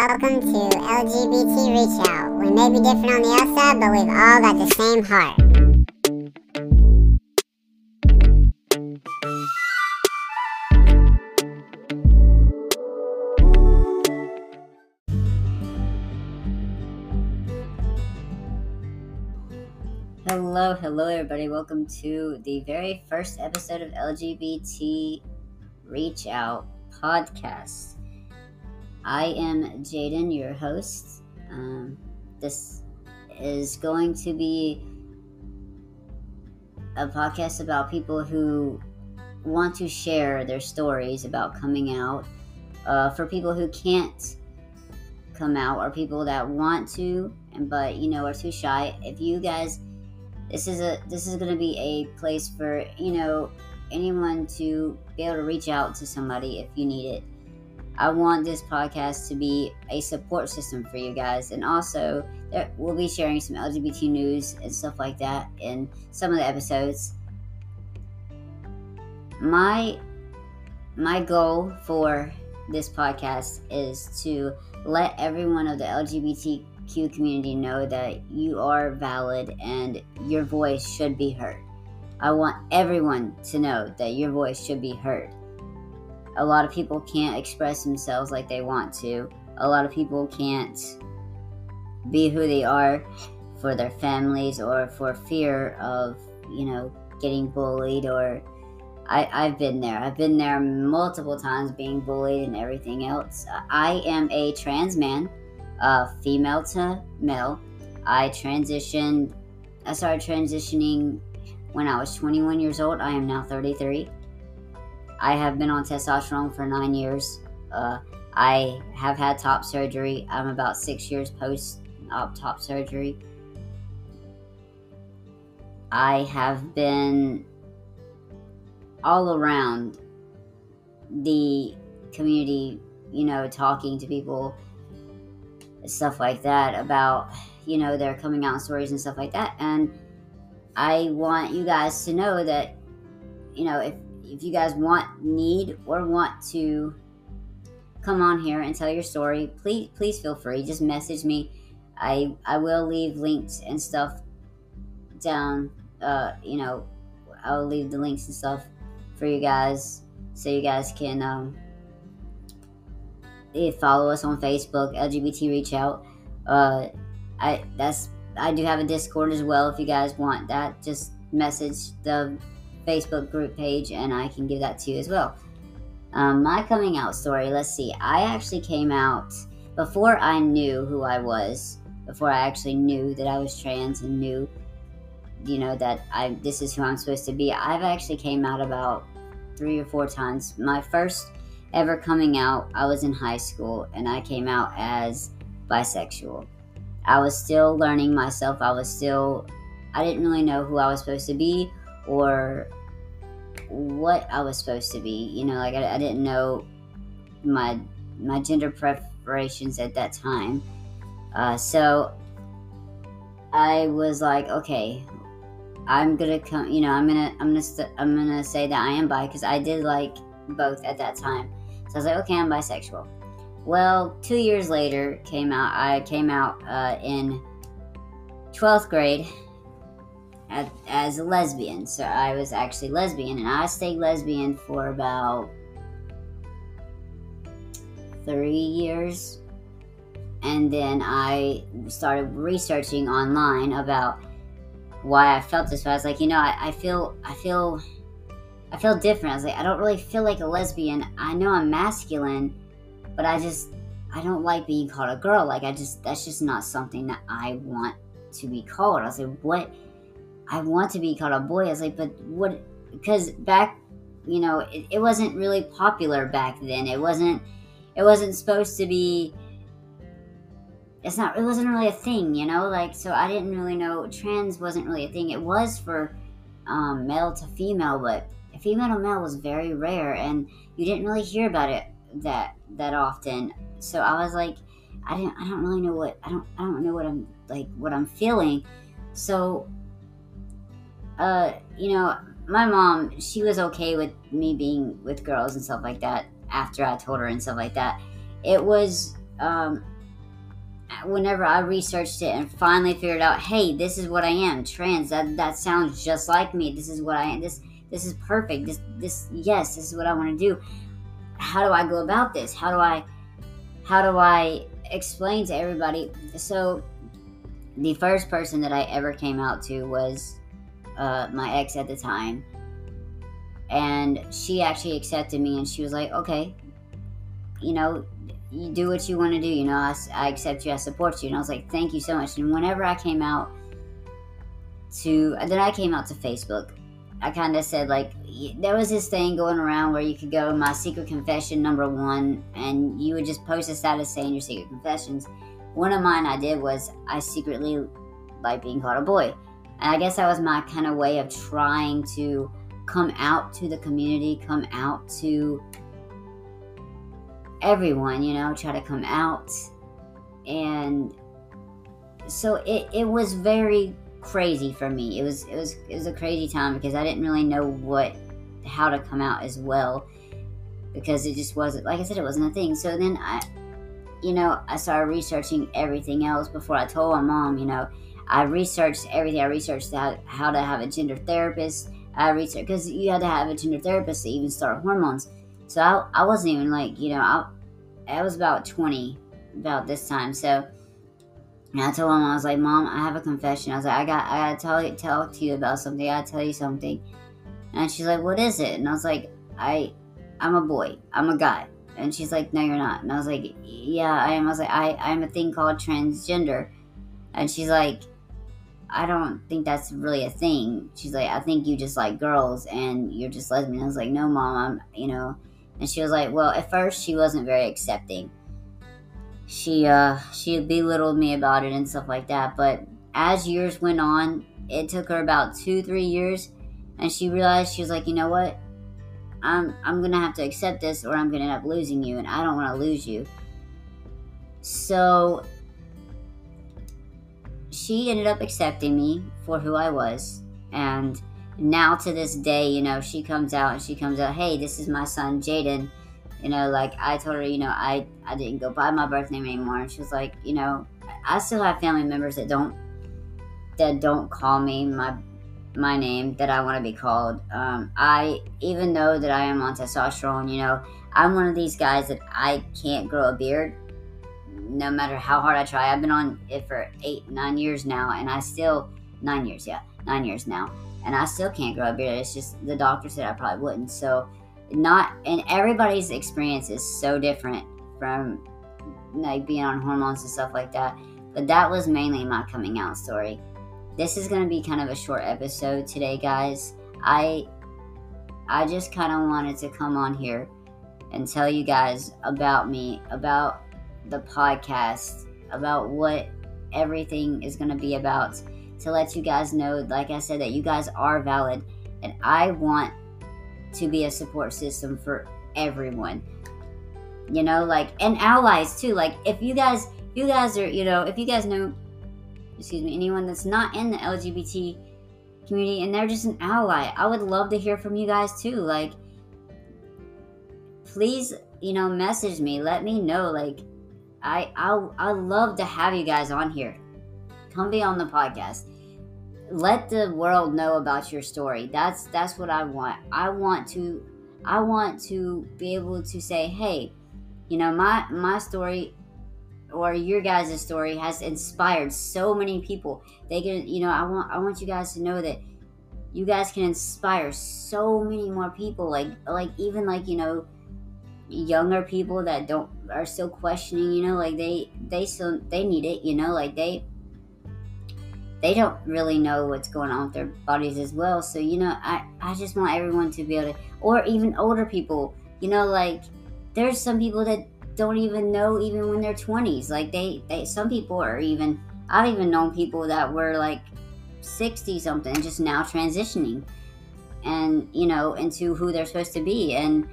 Welcome to LGBT Reach Out. We may be different on the outside, but we've all got the same heart. Hello, hello, everybody. Welcome to the very first episode of LGBT Reach Out podcast. I am Jeyden, your host. Um, this is going to be a podcast about people who want to share their stories about coming out. Uh, for people who can't come out, or people that want to, and but you know are too shy. If you guys this is a this is going to be a place for you know anyone to be able to reach out to somebody if you need it i want this podcast to be a support system for you guys and also there, we'll be sharing some lgbt news and stuff like that in some of the episodes my my goal for this podcast is to let everyone of the lgbtq community know that you are valid and your voice should be heard. I want everyone to know that your voice should be heard. A lot of people can't express themselves like they want to. A lot of people can't be who they are for their families or for fear of, you know, getting bullied or I, I've been there. I've been there multiple times being bullied and everything else. I am a trans man uh, female to male. I transitioned, I started transitioning when I was 21 years old. I am now 33. I have been on testosterone for nine years. Uh, I have had top surgery. I'm about six years post op top surgery. I have been all around the community, you know, talking to people stuff like that about you know their coming out stories and stuff like that and i want you guys to know that you know if if you guys want need or want to come on here and tell your story please please feel free just message me i i will leave links and stuff down uh you know i'll leave the links and stuff for you guys so you guys can um follow us on Facebook, LGBT Reach Out. Uh, I that's I do have a Discord as well. If you guys want that, just message the Facebook group page, and I can give that to you as well. Um, my coming out story. Let's see. I actually came out before I knew who I was. Before I actually knew that I was trans and knew, you know, that I this is who I'm supposed to be. I've actually came out about three or four times. My first ever coming out, I was in high school and I came out as bisexual. I was still learning myself. I was still, I didn't really know who I was supposed to be or what I was supposed to be. You know, like I, I didn't know my my gender preparations at that time. Uh, so I was like, okay, I'm gonna come. You know, I'm gonna I'm gonna st- I'm gonna say that I am bi because I did like both at that time. So I was like, okay, I'm bisexual. Well, two years later, came out. I came out uh, in twelfth grade as a lesbian. So I was actually lesbian, and I stayed lesbian for about three years. And then I started researching online about why I felt this way. I was like, you know, I, I feel, I feel I feel different. I was like, I don't really feel like a lesbian. I know I'm masculine, but I just I don't like being called a girl. Like I just that's just not something that I want to be called. I was like, what? I want to be called a boy. I was like, but what? Because back, you know, it, it wasn't really popular back then. It wasn't. It wasn't supposed to be. It's not. It wasn't really a thing, you know. Like so, I didn't really know trans wasn't really a thing. It was for um, male to female, but female to male was very rare, and you didn't really hear about it that that often. So I was like, I didn't, I don't really know what I don't, I don't know what I'm like, what I'm feeling. So, uh, you know, my mom, she was okay with me being with girls and stuff like that after I told her and stuff like that. It was um, whenever I researched it and finally figured out, hey, this is what I am, trans. That that sounds just like me. This is what I am. This this is perfect. This this yes, this is what I want to do. How do I go about this? How do I how do I explain to everybody? So the first person that I ever came out to was uh, my ex at the time, and she actually accepted me, and she was like, okay, you know, you do what you want to do. You know, I, I accept you, I support you. And I was like, thank you so much. And whenever I came out to, then I came out to Facebook. I kind of said like there was this thing going around where you could go my secret confession number one, and you would just post a status saying your secret confessions. One of mine I did was I secretly like being called a boy, I guess that was my kind of way of trying to come out to the community, come out to everyone, you know, try to come out. And so it, it was very crazy for me. It was it was it was a crazy time because I didn't really know what how to come out as well because it just wasn't like I said it wasn't a thing. So then I you know, I started researching everything else before I told my mom, you know. I researched everything. I researched how, how to have a gender therapist. I researched because you had to have a gender therapist to even start hormones. So I, I wasn't even like, you know, I, I was about 20 about this time. So and I told mom, I was like, Mom, I have a confession. I was like, I got, I gotta tell you, talk to you about something. I gotta tell you something. And she's like, What is it? And I was like, I, I'm a boy. I'm a guy. And she's like, No, you're not. And I was like, Yeah, I am. I was like, I, I'm a thing called transgender. And she's like, I don't think that's really a thing. She's like, I think you just like girls and you're just lesbian. I was like, No, mom, I'm, you know. And she was like, Well, at first she wasn't very accepting. She uh she belittled me about it and stuff like that. But as years went on, it took her about two, three years, and she realized she was like, you know what? I'm I'm gonna have to accept this or I'm gonna end up losing you and I don't wanna lose you. So she ended up accepting me for who I was and now to this day, you know, she comes out and she comes out, hey, this is my son Jeyden. You know, like I told her, you know, I I didn't go by my birth name anymore, and she was like, you know, I still have family members that don't that don't call me my my name that I want to be called. Um, I even though that I am on testosterone, you know, I'm one of these guys that I can't grow a beard, no matter how hard I try. I've been on it for eight, nine years now, and I still nine years, yeah, nine years now and I still can't grow a beard. It's just the doctor said I probably wouldn't. So, not and everybody's experience is so different from like being on hormones and stuff like that. But that was mainly my coming out story. This is going to be kind of a short episode today, guys. I I just kind of wanted to come on here and tell you guys about me, about the podcast, about what everything is going to be about to let you guys know, like I said, that you guys are valid. And I want to be a support system for everyone. You know, like, and allies too. Like, if you guys, you guys are, you know, if you guys know, excuse me, anyone that's not in the LGBT community and they're just an ally, I would love to hear from you guys too. Like, please, you know, message me. Let me know. Like, I I I love to have you guys on here. Come be on the podcast let the world know about your story. That's that's what I want. I want to I want to be able to say, "Hey, you know, my my story or your guys' story has inspired so many people. They can, you know, I want I want you guys to know that you guys can inspire so many more people like like even like, you know, younger people that don't are still questioning, you know, like they they still they need it, you know, like they they don't really know what's going on with their bodies as well. So, you know, I, I just want everyone to be able to, or even older people, you know, like there's some people that don't even know even when they're 20s. Like they, they some people are even, I've even known people that were like 60 something, just now transitioning and, you know, into who they're supposed to be. And,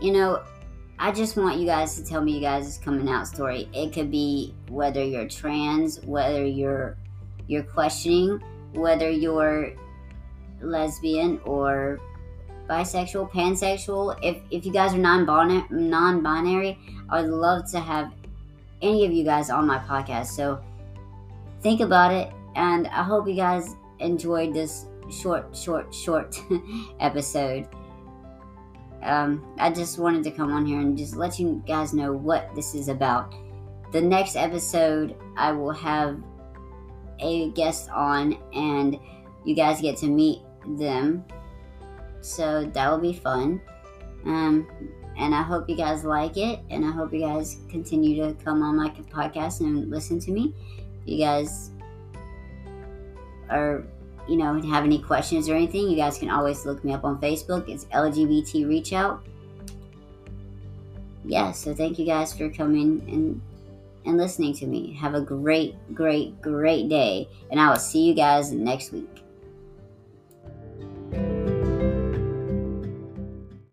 you know, I just want you guys to tell me you guys' coming out story. It could be whether you're trans, whether you're you're questioning whether you're lesbian or bisexual, pansexual. If if you guys are non non-binary, I would love to have any of you guys on my podcast. So think about it, and I hope you guys enjoyed this short, short, short episode. Um, I just wanted to come on here and just let you guys know what this is about. The next episode, I will have a guest on, and you guys get to meet them. So that will be fun. Um, and I hope you guys like it, and I hope you guys continue to come on my podcast and listen to me. You guys are, you know, have any questions or anything, you guys can always look me up on Facebook. It's LGBT Reach Out. Yeah, so thank you guys for coming and and listening to me. Have a great, great, great day, and I will see you guys next week.